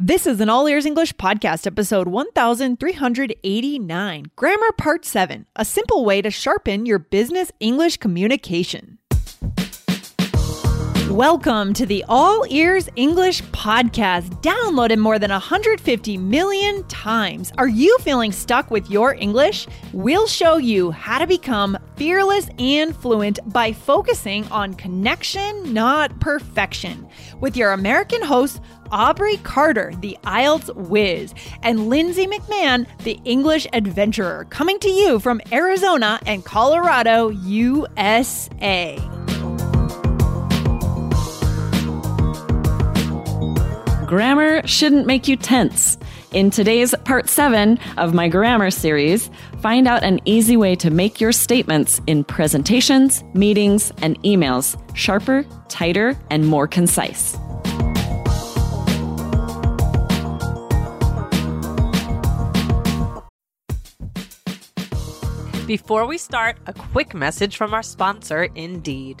This is an All Ears English podcast, episode 1389, Grammar Part 7, a simple way to sharpen your business English communication. Welcome to the All Ears English podcast, downloaded more than 150 million times. Are you feeling stuck with your English? We'll show you how to become fearless and fluent by focusing on connection, not perfection. With your American host, Aubrey Carter, the IELTS whiz, and Lindsay McMahon, the English adventurer, coming to you from Arizona and Colorado, USA. Grammar shouldn't make you tense. In today's part seven of my grammar series, find out an easy way to make your statements in presentations, meetings, and emails sharper, tighter, and more concise. Before we start, a quick message from our sponsor, Indeed.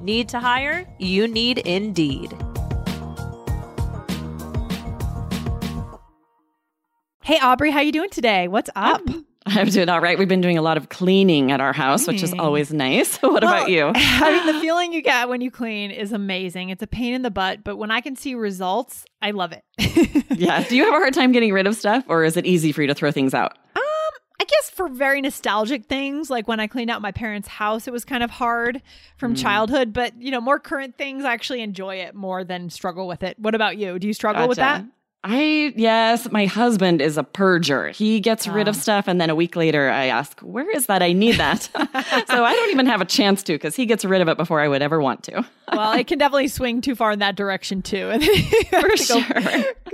Need to hire? You need Indeed. Hey Aubrey, how you doing today? What's up? I'm doing all right. We've been doing a lot of cleaning at our house, which is always nice. what Well, about you? I mean, the feeling you get when you clean is amazing. It's a pain in the butt, but when I can see results, I love it. yeah. Do you have a hard time getting rid of stuff, or is it easy for you to throw things out? I guess for very nostalgic things, like when I cleaned out my parents' house, it was kind of hard from mm. childhood. But you know, more current things, I actually enjoy it more than struggle with it. What about you? Do you struggle with that? I, yes, my husband is a purger. He gets rid of Ah. stuff, and then a week later, I ask, Where is that? I need that. so I don't even have a chance to because he gets rid of it before I would ever want to. well, it can definitely swing too far in that direction too. And For sure.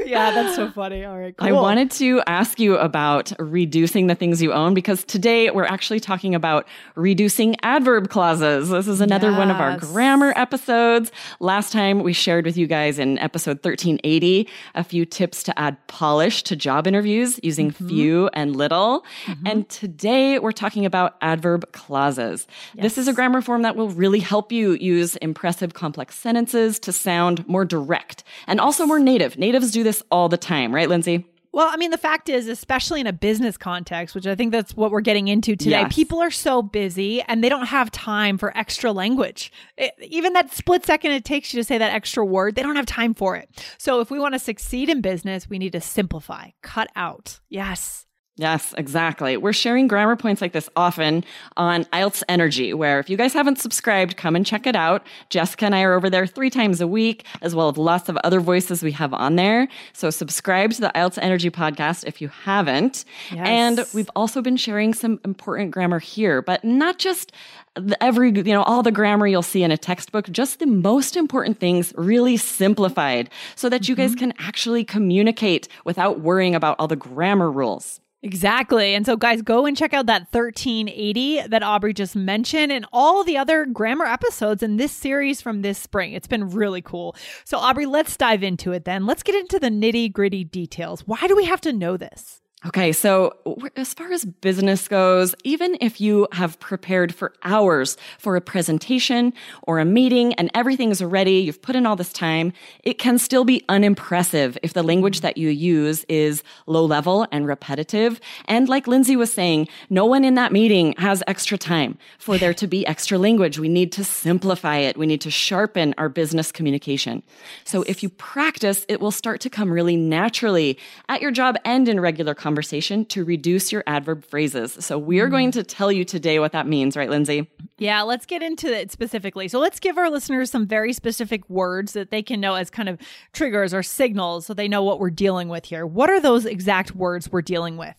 yeah, that's so funny. All right, cool. I wanted to ask you about reducing the things you own because today we're actually talking about reducing adverb clauses. This is another one of our grammar episodes. Last time we shared with you guys in episode 1380 a few tips to add polish to job interviews using Mm-hmm. few and little. And today we're talking about adverb clauses. This is a grammar form that will really help you use impressive complex sentences to sound more direct and also more native. Natives do this all the time, right, Lindsay? Well, I mean, the fact is, especially in a business context, which I think that's what we're getting into today, Yes. people are so busy and they don't have time for extra language. It- even that split second it takes you to say that extra word, they don't have time for it. So, if we want to succeed in business, we need to simplify, cut out. Yes. Yes, exactly. We're sharing grammar points like this often on IELTS Energy, where if you guys haven't subscribed, come and check it out. Jessica and I are over there three times a week, as well as lots of other voices we have on there. So subscribe to the IELTS Energy podcast if you haven't. Yes. And we've also been sharing some important grammar here, but not just every, you know, all the grammar you'll see in a textbook, just the most important things really simplified so that you guys mm-hmm. can actually communicate without worrying about all the grammar rules. Exactly. And so, guys, go and check out that 1380 that Aubrey just mentioned and all the other grammar episodes in this series from this spring. It's been really cool. So, Aubrey, let's dive into it then. Let's get into the nitty gritty details. Why do we have to know this? Okay, so as far as business goes, even if you have prepared for hours for a presentation or a meeting and everything's ready, you've put in all this time, it can still be unimpressive if the language that you use is low level and repetitive. And like Lindsay was saying, no one in that meeting has extra time for there to be extra language. We need to simplify it. We need to sharpen our business communication. So if you practice, it will start to come really naturally at your job and in regular conversation conversation to reduce your adverb phrases. So we're going to tell you today what that means, right, Lindsay? Yeah, let's get into it specifically. So let's give our listeners some very specific words that they can know as kind of triggers or signals so they know what we're dealing with here. What are those exact words we're dealing with?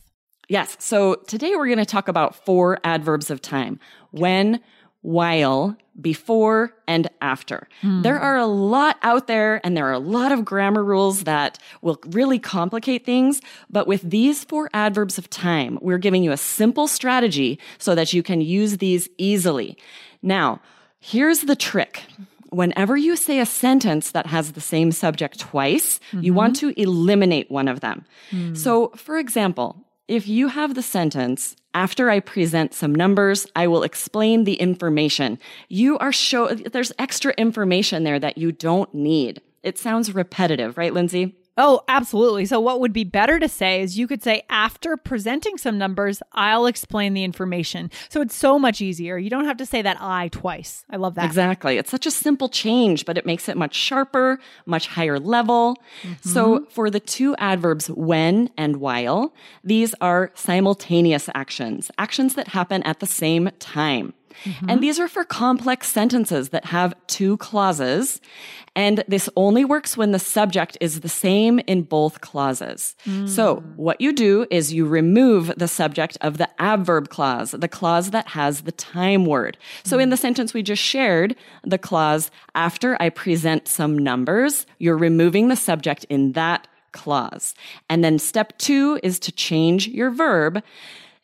Yes. So today we're going to talk about four adverbs of time. When, while, before, and after. Hmm. There are a lot out there and there are a lot of grammar rules that will really complicate things. But with these four adverbs of time, we're giving you a simple strategy so that you can use these easily. Now, here's the trick. Whenever you say a sentence that has the same subject twice, you want to eliminate one of them. So, for example, if you have the sentence, after I present some numbers, I will explain the information. You are show, there's extra information there that you don't need. It sounds repetitive, right, Lindsay? Oh, absolutely. So, what would be better to say is you could say, after presenting some numbers, I'll explain the information. So, it's so much easier. You don't have to say that I twice. I love that. Exactly. It's such a simple change, but it makes it much sharper, much higher level. Mm-hmm. So for the two adverbs when and while, these are simultaneous actions, actions that happen at the same time. Mm-hmm. And these are for complex sentences that have two clauses. And this only works when the subject is the same in both clauses. Mm. So what you do is you remove the subject of the adverb clause, the clause that has the time word. So in mm. the sentence we just shared, the clause, after I present some numbers, you're removing the subject in that clause. And then step two is to change your verb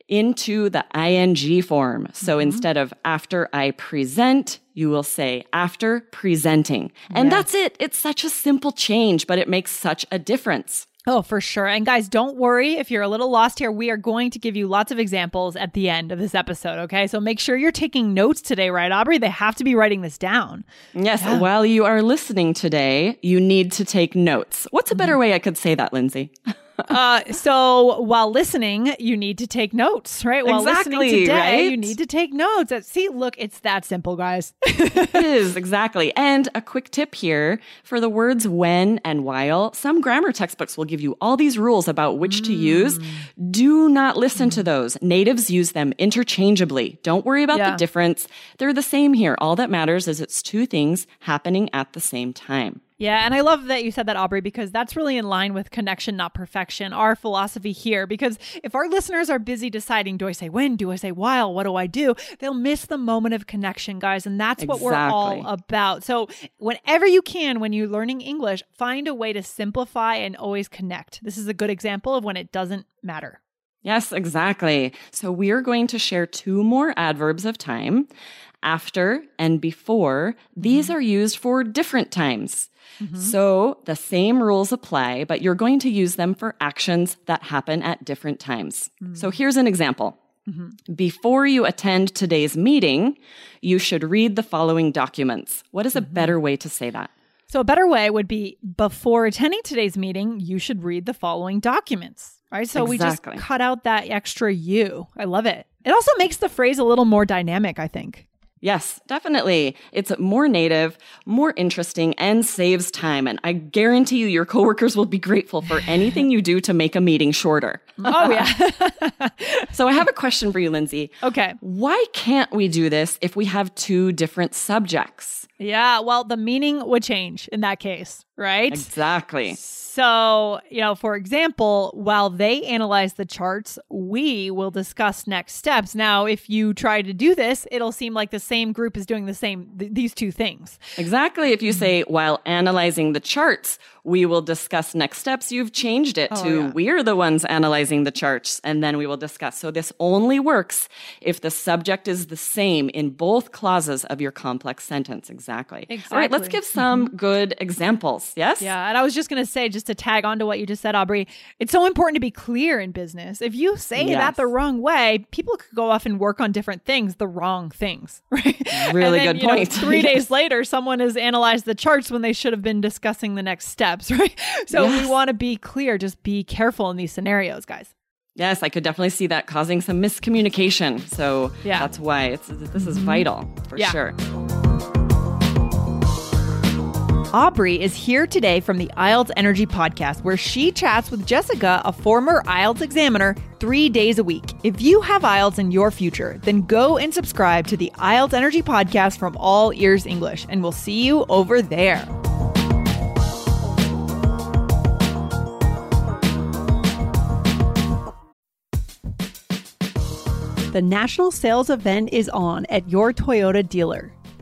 into the ing form. So mm-hmm. instead of after I present, you will say after presenting. And that's it. It's such a simple change, but it makes such a difference. Oh, for sure. And guys, don't worry if you're a little lost here. We are going to give you lots of examples at the end of this episode. Okay. So make sure you're taking notes today, right, Aubrey? They have to be writing this down. Yes, while you are listening today, you need to take notes. What's a better mm-hmm. way I could say that, Lindsay? Uh, so while listening, you need to take notes, right? While listening Exactly, today, you need to take notes. See, look, it's that simple, guys. It is, exactly. And a quick tip here for the words when and while, some grammar textbooks will give you all these rules about which to use. Do not listen to those. Natives use them interchangeably. Don't worry about Yeah. the difference. They're the same here. All that matters is it's two things happening at the same time. Yeah, and I love that you said that, Aubrey, because that's really in line with connection, not perfection, our philosophy here. Because if our listeners are busy deciding, do I say when, do I say while, what do I do, they'll miss the moment of connection, guys. And that's what we're all about. So, whenever you can, when you're learning English, find a way to simplify and always connect. This is a good example of when it doesn't matter. Yes, exactly. So we are going to share two more adverbs of time. After and before, these mm-hmm. are used for different times. Mm-hmm. So the same rules apply, but you're going to use them for actions that happen at different times. Mm. So here's an example. Mm-hmm. Before you attend today's meeting, you should read the following documents. What is a better way to say that? So, a better way would be before attending today's meeting, you should read the following documents, right? So, we just cut out that extra you. I love it. It also makes the phrase a little more dynamic, I think. Yes, definitely. It's more native, more interesting, and saves time. And I guarantee you, your coworkers will be grateful for anything you do to make a meeting shorter. Oh, yeah. So I have a question for you, Lindsay. okay. Why can't we do this if we have two different subjects? Yeah. Well, the meaning would change in that case, right? Exactly. So, you know, for example, while they analyze the charts, we will discuss next steps. Now, if you try to do this, it'll seem like the same group is doing the same, th- these two things. Exactly. If you mm-hmm. say, while analyzing the charts, we will discuss next steps, you've changed it oh, to yeah. we're the ones analyzing the charts and then we will discuss. So this only works if the subject is the same in both clauses of your complex sentence. Exactly. All right, let's give some mm-hmm. good examples. Yes? Yeah, and I was just going to say, just to tag on to what you just said, Aubrey, it's so important to be clear in business. If you say that the wrong way, people could go off and work on different things, the wrong things, right? Really then, good you know, point. three days later, someone has analyzed the charts when they should have been discussing the next steps, right? So Yes. we want to be clear. Just be careful in these scenarios, guys. Yes, I could definitely see that causing some miscommunication. So Yeah. that's why it's this is vital for Yeah. sure. Aubrey is here today from the IELTS Energy Podcast, where she chats with Jessica, a former IELTS examiner, three days a week. If you have IELTS in your future, then go and subscribe to the IELTS Energy Podcast from All Ears English, and we'll see you over there. The national sales event is on at your Toyota dealer,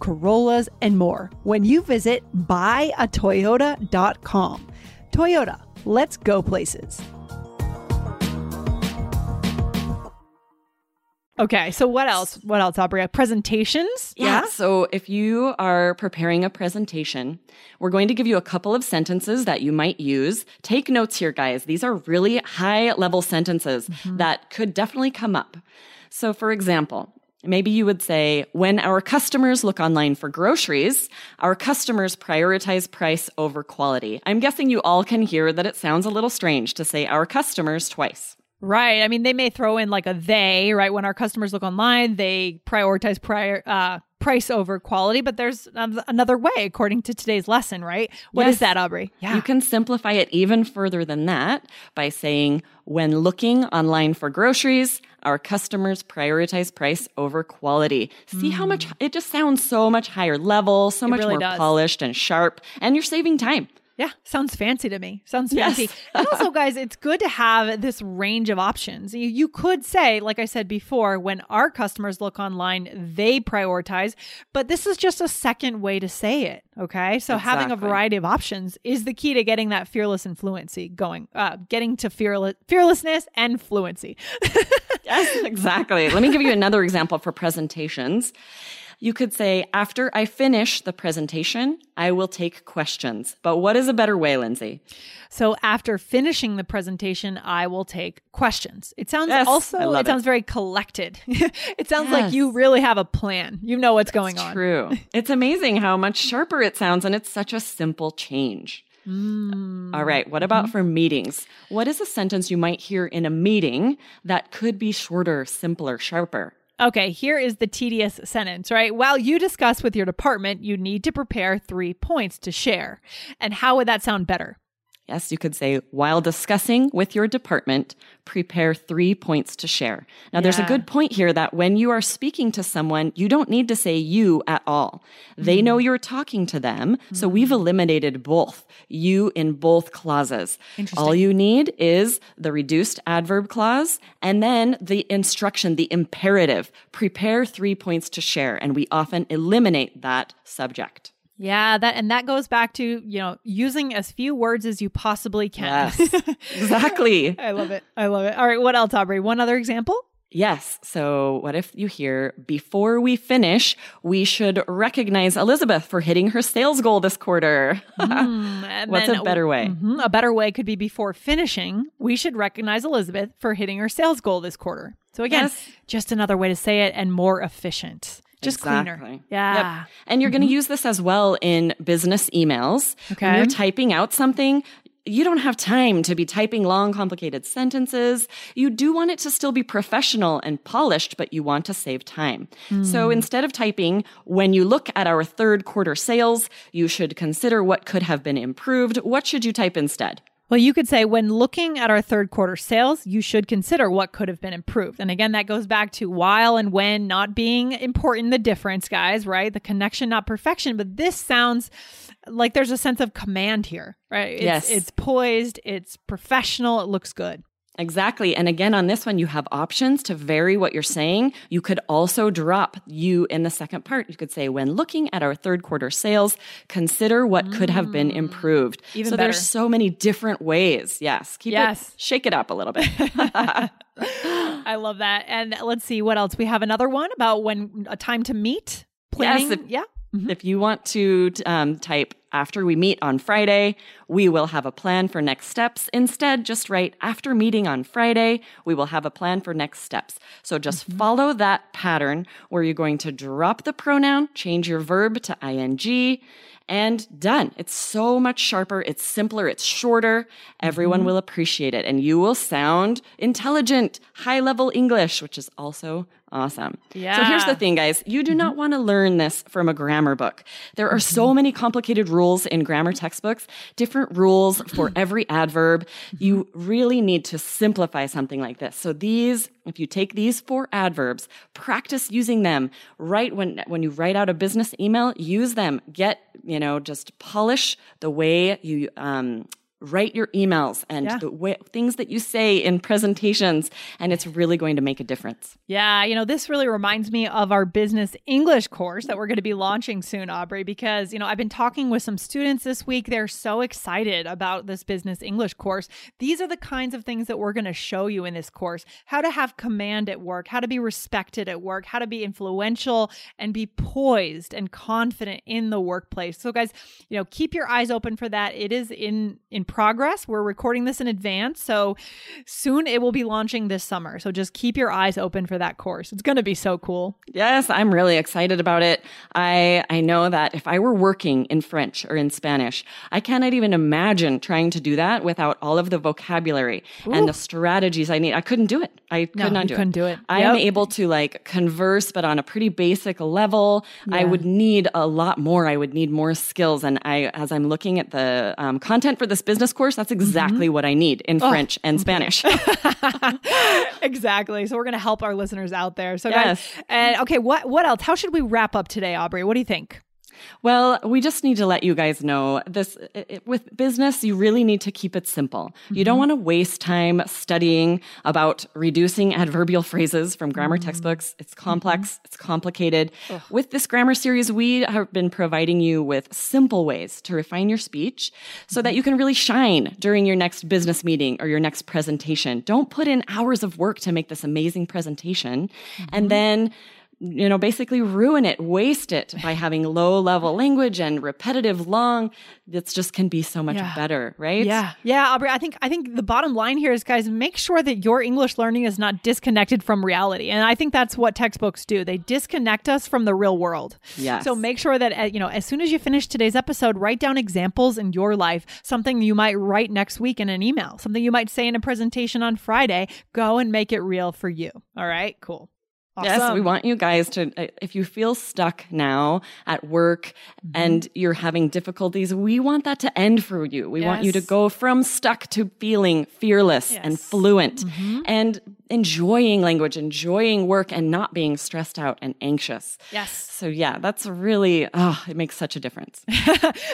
Corollas, and more when you visit buyatoyota.com. Toyota, let's go places. Okay, so what else? What else, Aubrey? Presentations? Yeah. So if you are preparing a presentation, we're going to give you a couple of sentences that you might use. Take notes here, guys. These are really high level sentences mm-hmm. that could definitely come up. So for example, Maybe you would say, when our customers look online for groceries, our customers prioritize price over quality. I'm guessing you all can hear that it sounds a little strange to say our customers twice. Right. I mean, they may throw in like a they, right? When our customers look online, they prioritize prior, uh, price over quality, but there's another way according to today's lesson, right? What is Yes. that, Aubrey? Yeah. You can simplify it even further than that by saying, when looking online for groceries, our customers prioritize price over quality. See how much it just sounds so much higher level, so much really more does. polished and sharp, and you're saving time. Yeah, sounds fancy to me. Sounds Yes. fancy. and also, guys, it's good to have this range of options. You, you could say, like I said before, when our customers look online, they prioritize, but this is just a second way to say it. Okay. So having a variety of options is the key to getting that fearless and fluency going, uh, getting to fearless, fearlessness and fluency. Yes, exactly. Let me give you another example for presentations. You could say, after I finish the presentation, I will take questions. But what is a better way, Lindsay? So after finishing the presentation, I will take questions. It sounds Yes, also it, it. sounds very collected. it sounds like you really have a plan. You know what's going on. True. it's amazing how much sharper it sounds, and it's such a simple change. Mm. All right. What about mm-hmm. for meetings? What is a sentence you might hear in a meeting that could be shorter, simpler, sharper? Okay, here is the tedious sentence, right? While you discuss with your department, you need to prepare 3 points to share. And how would that sound better? Yes, you could say, while discussing with your department, prepare three points to share. Now, there's a good point here that when you are speaking to someone, you don't need to say you at all. They know you're talking to them. So mm-hmm. we've eliminated both you in both clauses. All you need is the reduced adverb clause and then the instruction, the imperative. Prepare three points to share. And we often eliminate that subject. Yeah, that and that goes back to, you know, using as few words as you possibly can. Yes, exactly. I love it. I love it. All right, what else, Aubrey? One other example? Yes. So, what if you hear, before we finish, we should recognize Elizabeth for hitting her sales goal this quarter? And What's then a better way? Mhm. A better way could be before finishing, we should recognize Elizabeth for hitting her sales goal this quarter. So again, Yes. just another way to say it and more efficient. Just cleaner. Exactly. Yeah. Yep. And you're going to mm-hmm. use this as well in business emails. Okay. When you're typing out something, you don't have time to be typing long, complicated sentences. You do want it to still be professional and polished, but you want to save time. So hmm. instead of typing, when you look at our third quarter sales, you should consider what could have been improved. What should you type instead? Well, you could say when looking at our third quarter sales, you should consider what could have been improved. And again, that goes back to while and when not being important, the difference, guys, right? The connection, not perfection. But this sounds like there's a sense of command here, right? It's, Yes. It's poised, it's professional, it looks good. Exactly. And again, on this one, you have options to vary what you're saying. You could also drop you in the second part. You could say, when looking at our third quarter sales, consider what could have been Mm. improved. Even so better. there's so many different ways. Yes. Keep Yes. it, shake it up a little bit. I love that. And let's see what else. We have another one about when a time to meet. Planning. Yes, if- yeah. If you want to um, type after we meet on Friday, we will have a plan for next steps. Instead, just write after meeting on Friday, we will have a plan for next steps. So just mm-hmm. follow that pattern where you're going to drop the pronoun, change your verb to ing, and done. It's so much sharper, it's simpler, it's shorter. Everyone mm-hmm. will appreciate it, and you will sound intelligent, high level English, which is also awesome. Yeah. So here's the thing, guys. You do not mm-hmm. want to learn this from a grammar book. There are so many complicated rules in grammar textbooks, different rules for every adverb. You really need to simplify something like this. So these, if you take these four adverbs, practice using them right when, when you write out a business email, use them. Get, you know, just polish the way you, um, write your emails and Yeah. the way, things that you say in presentations, and it's really going to make a difference. Yeah, you know, this really reminds me of our business English course that we're going to be launching soon, Aubrey, because, you know, I've been talking with some students this week. They're so excited about this business English course. These are the kinds of things that we're going to show you in this course how to have command at work, how to be respected at work, how to be influential and be poised and confident in the workplace. So, guys, you know, keep your eyes open for that. It is in, in progress. We're recording this in advance. So soon it will be launching this summer. So just keep your eyes open for that course. It's going to be so cool. Yes, I'm really excited about it. I I know that if I were working in French or in Spanish, I cannot even imagine trying to do that without all of the vocabulary and the strategies I need. I couldn't do it. I could No, not do couldn't it. do it. I am able to like converse, but on a pretty basic level. I would need a lot more. I would need more skills. And I, as I'm looking at the um, content for this business course, that's mm-hmm. exactly what I need in oh. French and mm-hmm. Spanish. exactly. So we're going to help our listeners out there. So guys, and okay, what what else? How should we wrap up today, Aubrey? What do you think? Well, we just need to let you guys know this it, it- with business, you really need to keep it simple. You don't mm-hmm. want to waste time studying about reducing adverbial phrases from grammar mm-hmm. textbooks. It's mm-hmm. complex, it's complicated. With this grammar series, we have been providing you with simple ways to refine your speech so that you can really shine during your next business meeting or your next presentation. Don't put in hours of work to make this amazing presentation and then you know, basically ruin it, waste it by having low level language and repetitive long. This just can be so much Yeah. better, right? Yeah. Yeah, Aubrey, I think I think the bottom line here is guys, make sure that your English learning is not disconnected from reality. And I think that's what textbooks do. They disconnect us from the real world. Yes. So make sure that uh, you know, as soon as you finish today's episode, write down examples in your life, something you might write next week in an email, something you might say in a presentation on Friday. Go and make it real for you. All right? Cool. Yes, we want you guys to, uh, if you feel stuck now at work Mm-hmm. and you're having difficulties, we want that to end for you. We want you to go from stuck to feeling fearless and fluent Mm-hmm. and enjoying language, enjoying work, and not being stressed out and anxious. Yes. So, yeah, that's really, oh, it makes such a difference.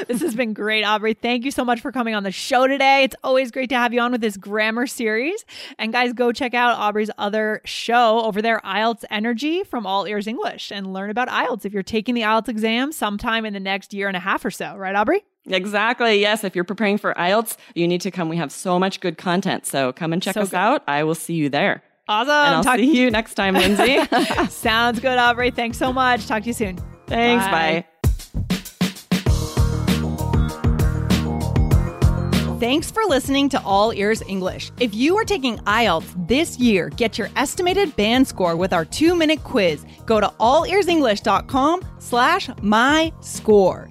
this has been great, Aubrey. Thank you so much for coming on the show today. It's always great to have you on with this grammar series. And guys, go check out Aubrey's other show over there, IELTS Energy from All Ears English, and learn about IELTS if you're taking the IELTS exam sometime in the next year and a half or so. Right, Aubrey? Exactly. Yes. If you're preparing for IELTS, you need to come. We have so much good content. So come and check So us good. out. I will see you there. Awesome. And I'll Talk- see you next time, Lindsay. Sounds good, Aubrey. Thanks so much. Talk to you soon. Thanks. Bye. bye. Thanks for listening to All Ears English. If you are taking IELTS this year, get your estimated band score with our two-minute quiz. Go to allearsenglish.com slash my score.